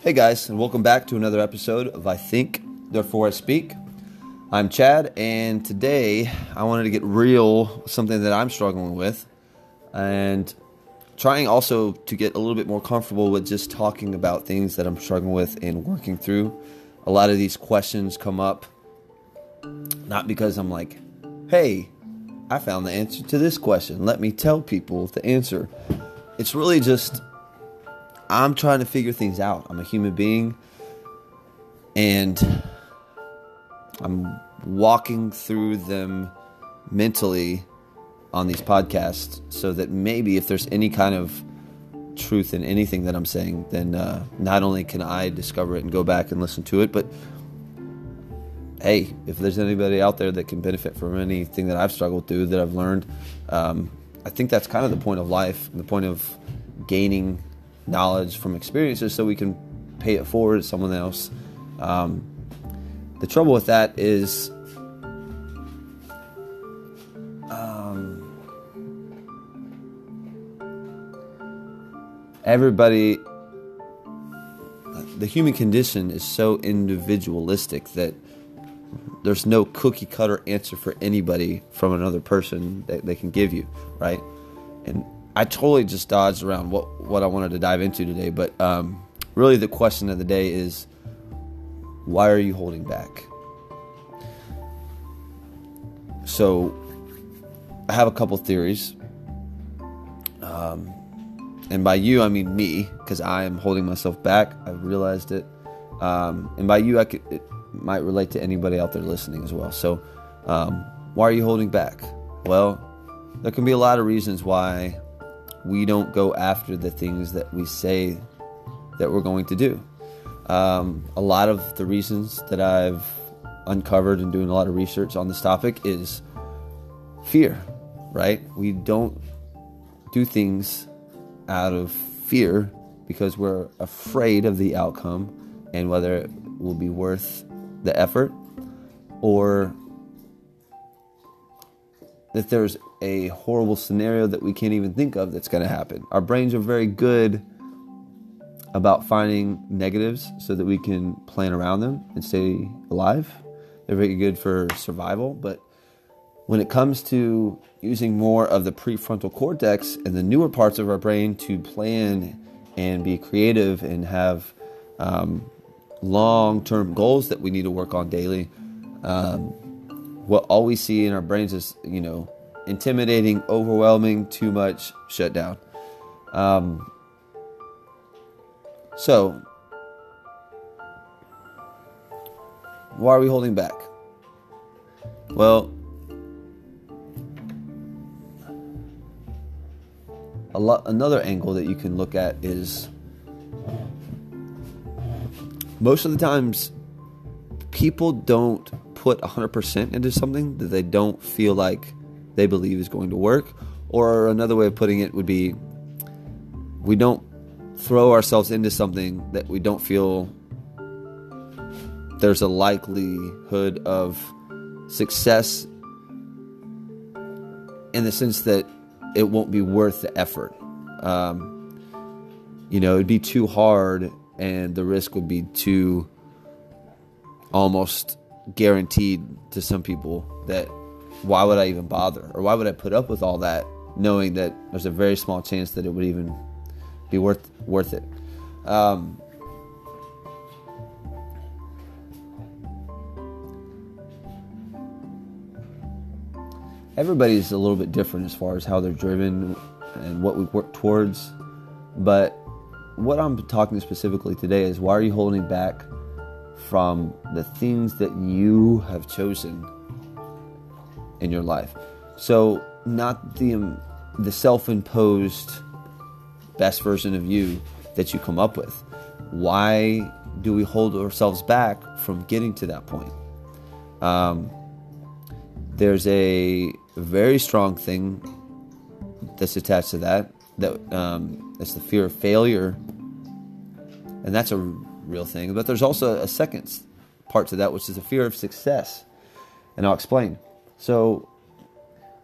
Hey guys, and welcome back to another episode of I Think, Therefore I Speak. I'm Chad, and today I wanted to get real something that I'm struggling with and trying also to get a little bit more comfortable with just talking about things that I'm struggling with and working through. A lot of these questions come up not because I'm like, hey, I found the answer to this question. Let me tell people the answer. It's really just I'm trying to figure things out. I'm a human being and I'm walking through them mentally on these podcasts so that maybe if there's any kind of truth in anything that I'm saying, then uh, not only can I discover it and go back and listen to it, but hey, if there's anybody out there that can benefit from anything that I've struggled through, that I've learned, um, I think that's kind of the point of life, the point of gaining knowledge from experiences so we can pay it forward to someone else. Um, the trouble with that is um, everybody, the human condition is so individualistic that there's no cookie cutter answer for anybody from another person that they can give you, right? And I totally just dodged around what what I wanted to dive into today, but um, really the question of the day is, why are you holding back? So, I have a couple theories, um, and by you I mean me, because I am holding myself back. I've realized it, um, and by you I could it might relate to anybody out there listening as well. So, um, why are you holding back? Well, there can be a lot of reasons why we don't go after the things that we say that we're going to do. Um, a lot of the reasons that I've uncovered and doing a lot of research on this topic is fear, right? We don't do things out of fear because we're afraid of the outcome and whether it will be worth the effort or that there's a horrible scenario that we can't even think of that's going to happen. Our brains are very good about finding negatives so that we can plan around them and stay alive. They're very good for survival, but when it comes to using more of the prefrontal cortex and the newer parts of our brain to plan and be creative and have um, long term goals that we need to work on daily, um, what all we see in our brains is, you know, intimidating, overwhelming, too much, shut down. Um, so, why are we holding back? Well, a lot, another angle that you can look at is most of the times people don't put 100% into something that they don't feel like they believe is going to work. Or another way of putting it would be we don't throw ourselves into something that we don't feel there's a likelihood of success in the sense that it won't be worth the effort. Um, you know, it'd be too hard and the risk would be too almost guaranteed to some people that why would I even bother or why would I put up with all that knowing that there's a very small chance that it would even be worth worth it. Um, everybody's a little bit different as far as how they're driven and what we work towards, but what I'm talking specifically today is why are you holding back from the things that you have chosen in your life? So, not the um, the self-imposed best version of you that you come up with. Why do we hold ourselves back from getting to that point? Um, there's a very strong thing that's attached to that. That um, it's the fear of failure, and that's a real thing. But there's also a second part to that, which is the fear of success, and I'll explain. So,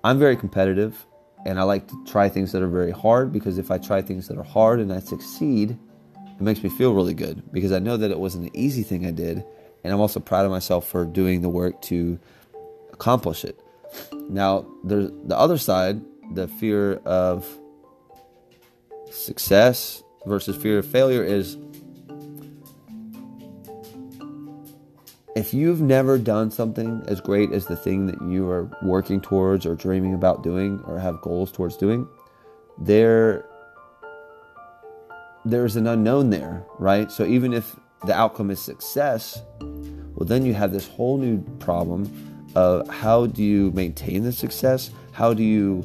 I'm very competitive and I like to try things that are very hard because if I try things that are hard and I succeed, it makes me feel really good because I know that it wasn't an easy thing I did, and I'm also proud of myself for doing the work to accomplish it. Now, there's the other side, the fear of success versus fear of failure is if you've never done something as great as the thing that you are working towards or dreaming about doing or have goals towards doing, there there's an unknown there, right? So even if the outcome is success, well then you have this whole new problem of how do you maintain the success? How do you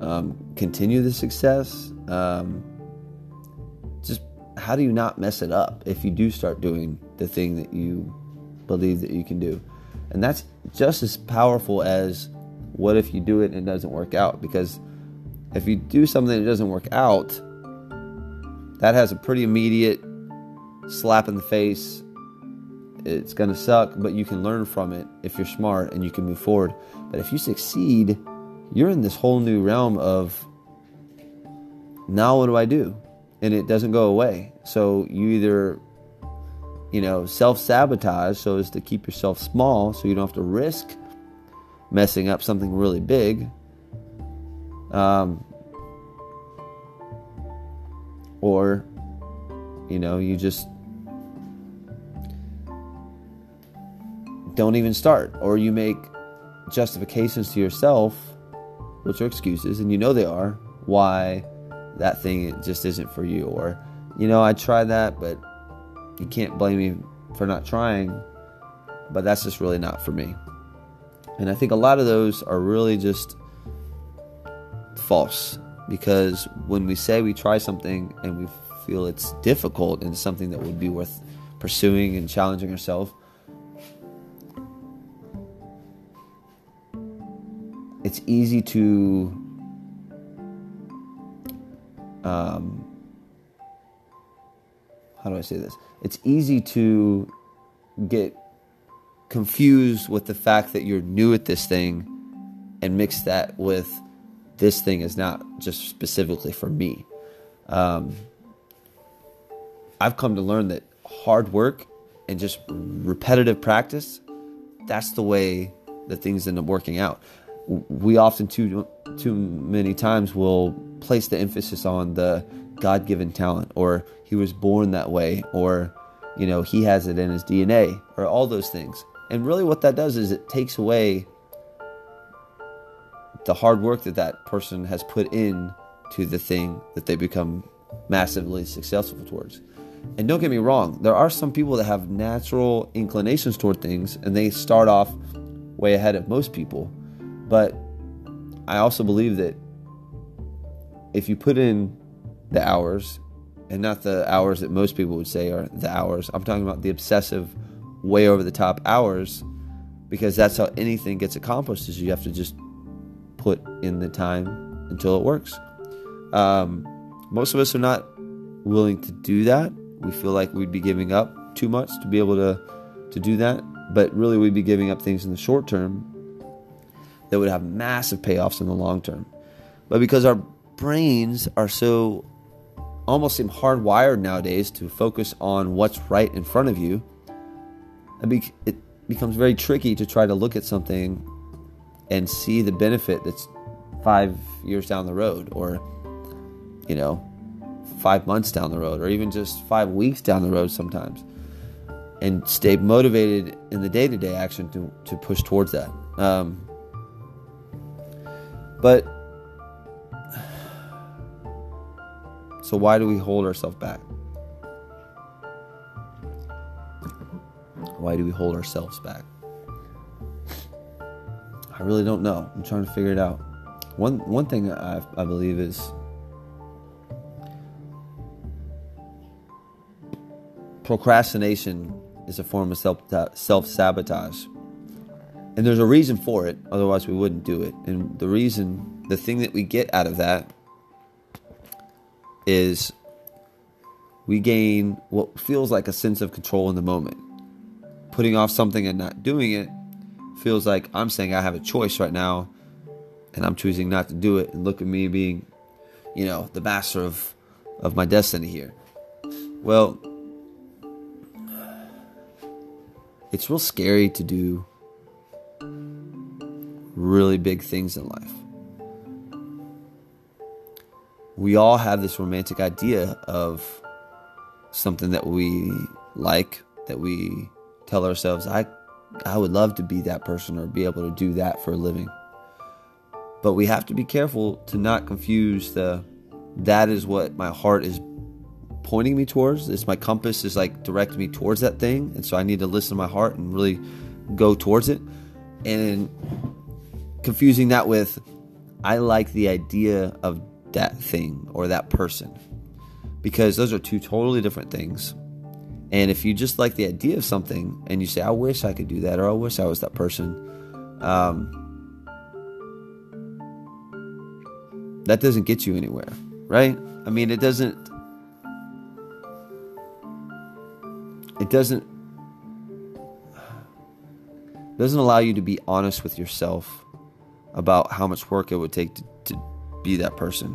um, continue the success? Um, just how do you not mess it up if you do start doing the thing that you believe that you can do? And that's just as powerful as what if you do it and it doesn't work out? Because if you do something that doesn't work out, that has a pretty immediate slap in the face. It's going to suck, but you can learn from it if you're smart and you can move forward. But if you succeed, you're in this whole new realm of now what do I do? And it doesn't go away. So you either, you know, self sabotage so as to keep yourself small so you don't have to risk messing up something really big. Um, or, you know, you just don't even start. Or you make justifications to yourself, which are excuses, and you know they are, why that thing just isn't for you. Or, you know, I tried that, but you can't blame me for not trying, but that's just really not for me. And I think a lot of those are really just false because when we say we try something and we feel it's difficult and something that would be worth pursuing and challenging ourselves, it's easy to um, how do I say this? It's easy to get confused with the fact that you're new at this thing and mix that with this thing is not just specifically for me. Um, I've come to learn that hard work and just repetitive practice, that's the way that things end up working out. We often too too many times will place the emphasis on the God-given talent or he was born that way or you know he has it in his DNA or all those things. And really what that does is it takes away the hard work that that person has put in to the thing that they become massively successful towards. And don't get me wrong, there are some people that have natural inclinations toward things and they start off way ahead of most people. But I also believe that if you put in the hours, and not the hours that most people would say are the hours, I'm talking about the obsessive, way over the top hours, because that's how anything gets accomplished. Is you have to just put in the time until it works. Um, most of us are not willing to do that. We feel like we'd be giving up too much to be able to to do that, but really we'd be giving up things in the short term that would have massive payoffs in the long term. But because our brains are so almost seem hardwired nowadays to focus on what's right in front of you, it becomes very tricky to try to look at something and see the benefit that's five years down the road or you know five months down the road or even just five weeks down the road sometimes and stay motivated in the day-to-day action to, to push towards that. Um, but so why do we hold ourselves back why do we hold ourselves back I really don't know. I'm trying to figure it out. One one thing I, I believe is procrastination is a form of self uh, self sabotage, and there's a reason for it. Otherwise, we wouldn't do it. And the reason, the thing that we get out of that, is we gain what feels like a sense of control in the moment. Putting off something and not doing it feels like I'm saying I have a choice right now and I'm choosing not to do it and look at me being, you know, the master of of my destiny here? Well, it's real scary to do really big things in life. We all have this romantic idea of something that we like, that we tell ourselves, I, I would love to be that person or be able to do that for a living. But we have to be careful to not confuse the that is what my heart is pointing me towards. It's my compass is like directing me towards that thing. And so I need to listen to my heart and really go towards it. And confusing that with I like the idea of that thing or that person. Because those are two totally different things. And if you just like the idea of something and you say, I wish I could do that, or I wish I was that person, um, that doesn't get you anywhere, right? I mean, it doesn't. It doesn't doesn't allow you to be honest with yourself about how much work it would take to, to be that person.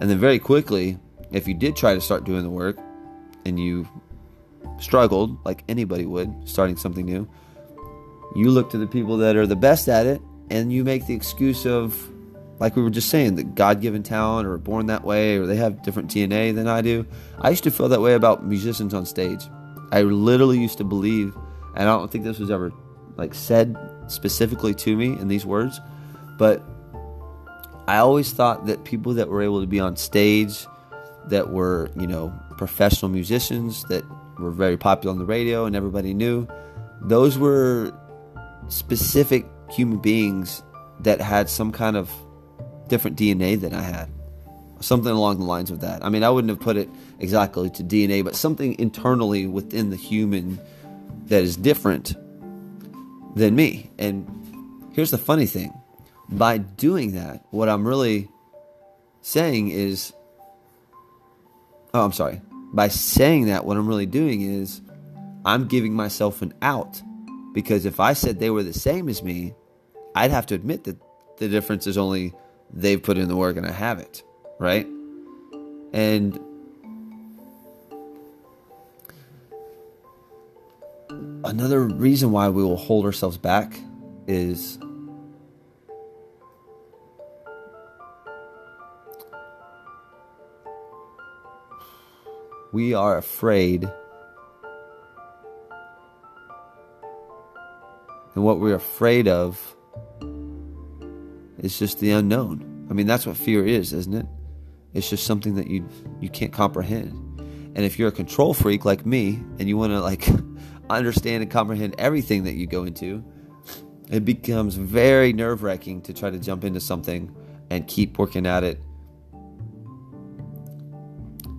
And then very quickly, if you did try to start doing the work and you struggled like anybody would starting something new, you look to the people that are the best at it and you make the excuse of like we were just saying, that God given talent or born that way or they have different DNA than I do. I used to feel that way about musicians on stage. I literally used to believe, and I don't think this was ever like said specifically to me in these words, but I always thought that people that were able to be on stage, that were, you know, professional musicians, that were very popular on the radio and everybody knew, those were specific human beings that had some kind of different DNA than I had. Something along the lines of that. I mean, I wouldn't have put it exactly to DNA, but something internally within the human that is different than me. And here's the funny thing by doing that, what I'm really saying is, oh, I'm sorry. By saying that, what I'm really doing is I'm giving myself an out. Because if I said they were the same as me, I'd have to admit that the difference is only they've put in the work and I haven't, right? And another reason why we will hold ourselves back is we are afraid and what we're afraid of is just the unknown. I mean, that's what fear is, isn't it? It's just something that you you can't comprehend. And if you're a control freak like me and you want to like understand and comprehend everything that you go into, it becomes very nerve-wracking to try to jump into something and keep working at it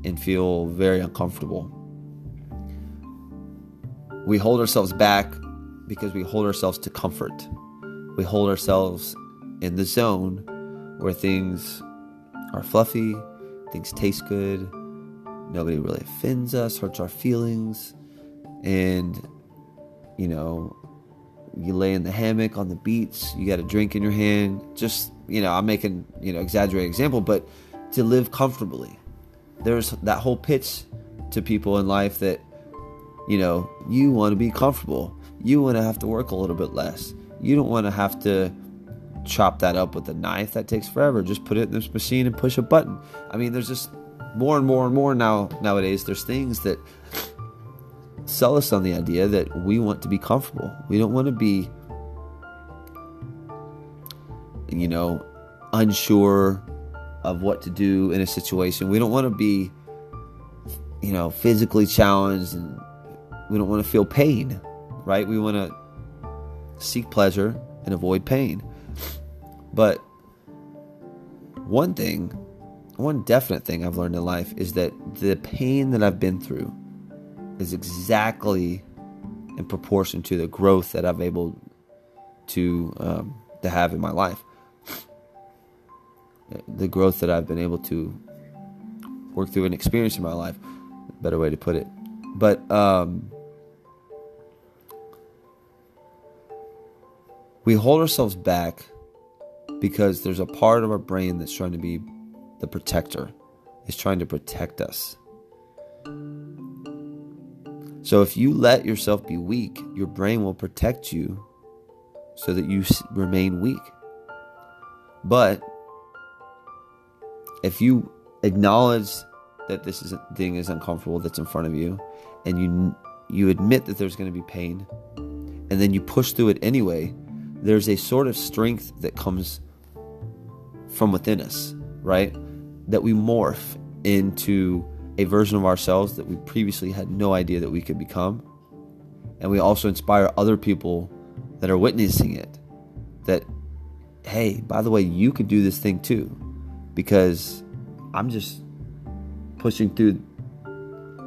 and feel very uncomfortable. We hold ourselves back because we hold ourselves to comfort. We hold ourselves in the zone where things are fluffy, things taste good, nobody really offends us, hurts our feelings, and you know, you lay in the hammock on the beach, you got a drink in your hand, just you know, I'm making, you know, exaggerated example, but to live comfortably. There's that whole pitch to people in life that you know, you want to be comfortable. You want to have to work a little bit less. You don't want to have to chop that up with a knife that takes forever just put it in this machine and push a button i mean there's just more and more and more now nowadays there's things that sell us on the idea that we want to be comfortable we don't want to be you know unsure of what to do in a situation. We don't want to be you know physically challenged and we don't want to feel pain right? We want to seek pleasure and avoid pain. But one thing, one definite thing I've learned in life is that the pain that I've been through is exactly in proportion to the growth that I've able to um, to have in my life. The growth that I've been able to work through and experience in my life, better way to put it. But um, we hold ourselves back because there's a part of our brain that's trying to be the protector. is trying to protect us. So if you let yourself be weak, your brain will protect you so that you remain weak. But if you acknowledge that this is thing is uncomfortable that's in front of you and you you admit that there's going to be pain and then you push through it anyway, there's a sort of strength that comes from within us, right? That we morph into a version of ourselves that we previously had no idea that we could become. And we also inspire other people that are witnessing it that, hey, by the way, you could do this thing too. Because I'm just pushing through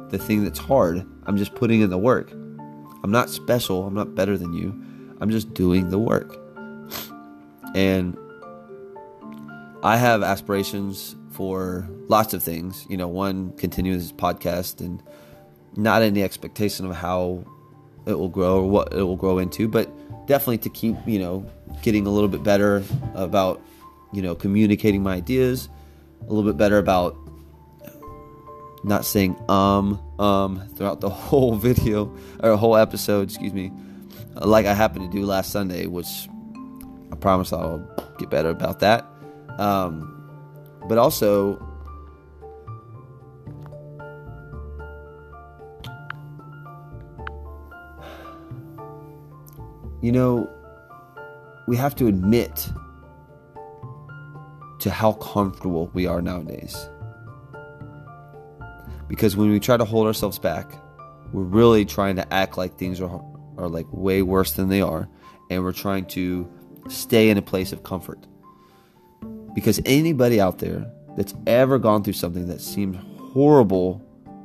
the thing that's hard. I'm just putting in the work. I'm not special. I'm not better than you. I'm just doing the work. And I have aspirations for lots of things. You know, one, continue this podcast and not any expectation of how it will grow or what it will grow into, but definitely to keep, you know, getting a little bit better about, you know, communicating my ideas, a little bit better about not saying um um throughout the whole video or whole episode, excuse me, like I happened to do last Sunday, which I promise I'll get better about that. Um, but also you know we have to admit to how comfortable we are nowadays because when we try to hold ourselves back we're really trying to act like things are are like way worse than they are and we're trying to stay in a place of comfort because anybody out there that's ever gone through something that seemed horrible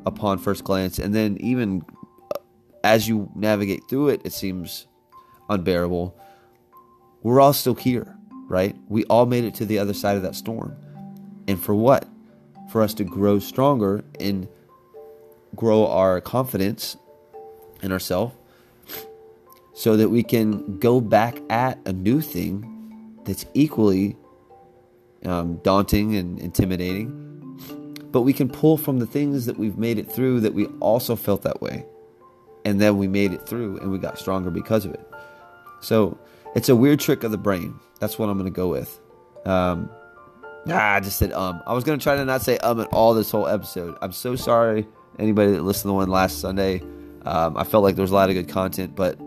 upon first glance, and then even uh, as you navigate through it, it seems unbearable. We're all still here, right? We all made it to the other side of that storm. And for what? For us to grow stronger and grow our confidence in ourselves so that we can go back at a new thing that's equally um, daunting and intimidating. But we can pull from the things that we've made it through that we also felt that way. And then we made it through and we got stronger because of it. So it's a weird trick of the brain. That's what I'm going to go with. Um, ah, I just said um. I was going to try to not say um at all this whole episode. I'm so sorry, anybody that listened to the one last Sunday. Um, I felt like there was a lot of good content, but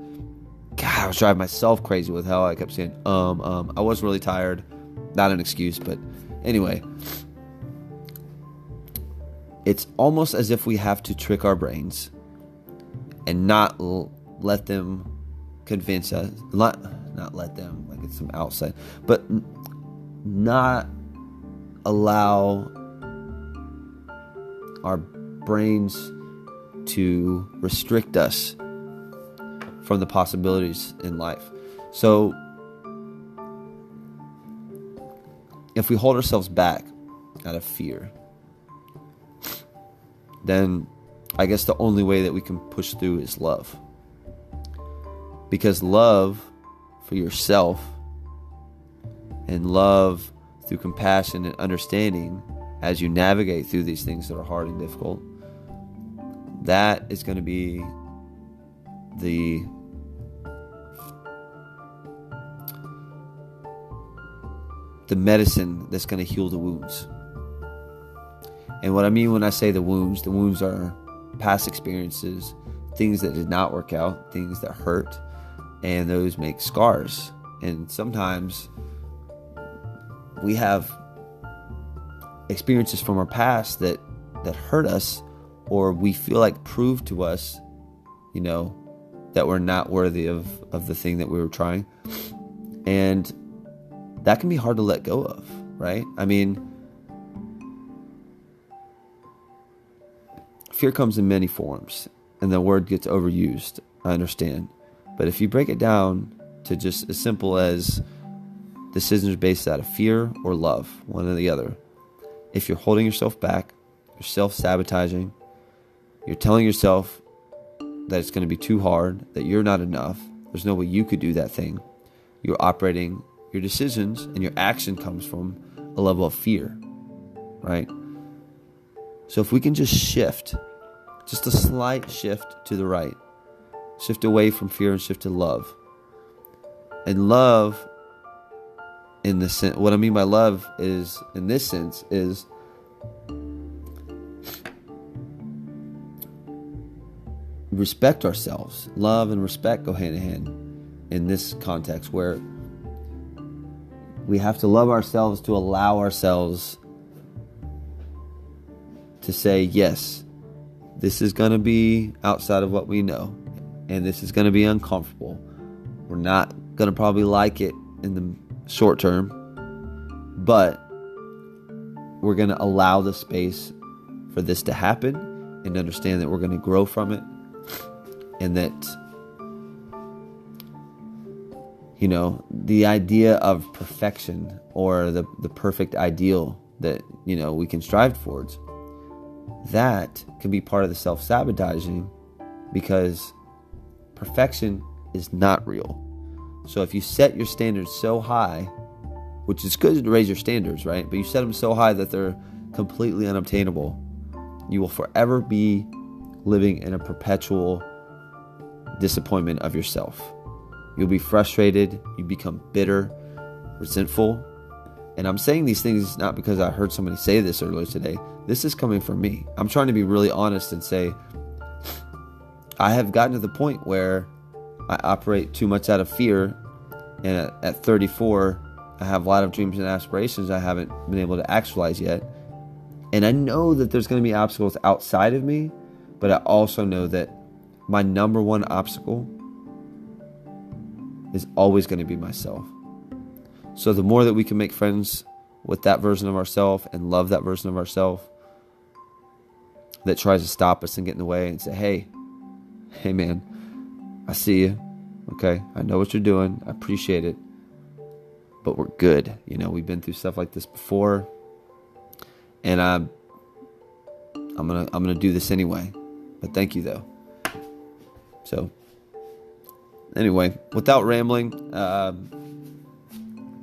God, I was driving myself crazy with how I kept saying um um. I was really tired. Not an excuse, but anyway. It's almost as if we have to trick our brains and not l- let them convince us, not, not let them, like it's some outside, but not allow our brains to restrict us from the possibilities in life. So if we hold ourselves back out of fear, then I guess the only way that we can push through is love. Because love for yourself and love through compassion and understanding as you navigate through these things that are hard and difficult, that is going to be the the medicine that's going to heal the wounds. And what I mean when I say the wounds, the wounds are past experiences, things that did not work out, things that hurt, and those make scars. And sometimes we have experiences from our past that that hurt us or we feel like prove to us, you know, that we're not worthy of of the thing that we were trying. And that can be hard to let go of, right? I mean, fear comes in many forms, and the word gets overused. I understand. But if you break it down to just as simple as decisions based out of fear or love, one or the other, if you're holding yourself back, you're self sabotaging, you're telling yourself that it's going to be too hard, that you're not enough, there's no way you could do that thing, you're operating your decisions and your action comes from a level of fear, right? So if we can just shift, just a slight shift to the right, shift away from fear and shift to love. And love, in the sense, what I mean by love is, in this sense, is respect ourselves. Love and respect go hand in hand in this context where we have to love ourselves to allow ourselves to say, yes, this is going to be outside of what we know, and this is going to be uncomfortable. We're not going to probably like it in the short term, but we're going to allow the space for this to happen and understand that we're going to grow from it and that you know the idea of perfection or the the perfect ideal that you know we can strive towards that can be part of the self-sabotaging because perfection is not real so if you set your standards so high which is good to raise your standards right but you set them so high that they're completely unobtainable you will forever be living in a perpetual disappointment of yourself. You'll be frustrated, you become bitter, resentful. And I'm saying these things not because I heard somebody say this earlier today. This is coming from me. I'm trying to be really honest and say, I have gotten to the point where I operate too much out of fear. And at, at 34, I have a lot of dreams and aspirations I haven't been able to actualize yet. And I know that there's going to be obstacles outside of me, but I also know that my number one obstacle is always going to be myself. So the more that we can make friends with that version of ourselves and love that version of ourselves that tries to stop us and get in the way and say, hey, hey man, I see you. Okay, I know what you're doing. I appreciate it. But we're good. You know, we've been through stuff like this before. And I'm I'm gonna I'm gonna do this anyway. But thank you though. So, anyway, without rambling, uh,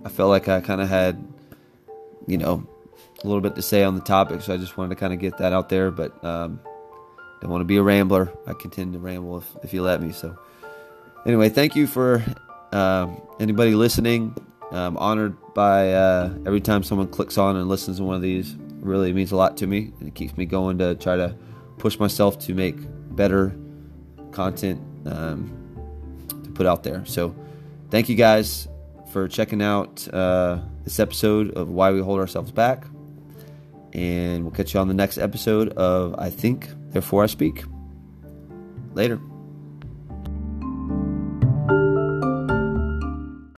I felt like I kind of had, you know, a little bit to say on the topic, so I just wanted to kind of get that out there. But um, don't want to be a rambler. I continue to ramble if, if you let me. So, anyway, thank you for um, anybody listening. I'm honored by uh, every time someone clicks on and listens to one of these. Really means a lot to me, and it keeps me going to try to push myself to make better content um, to put out there. So, thank you guys for checking out uh, this episode of Why We Hold Ourselves Back. And we'll catch you on the next episode of I Think, Therefore I Speak. Later.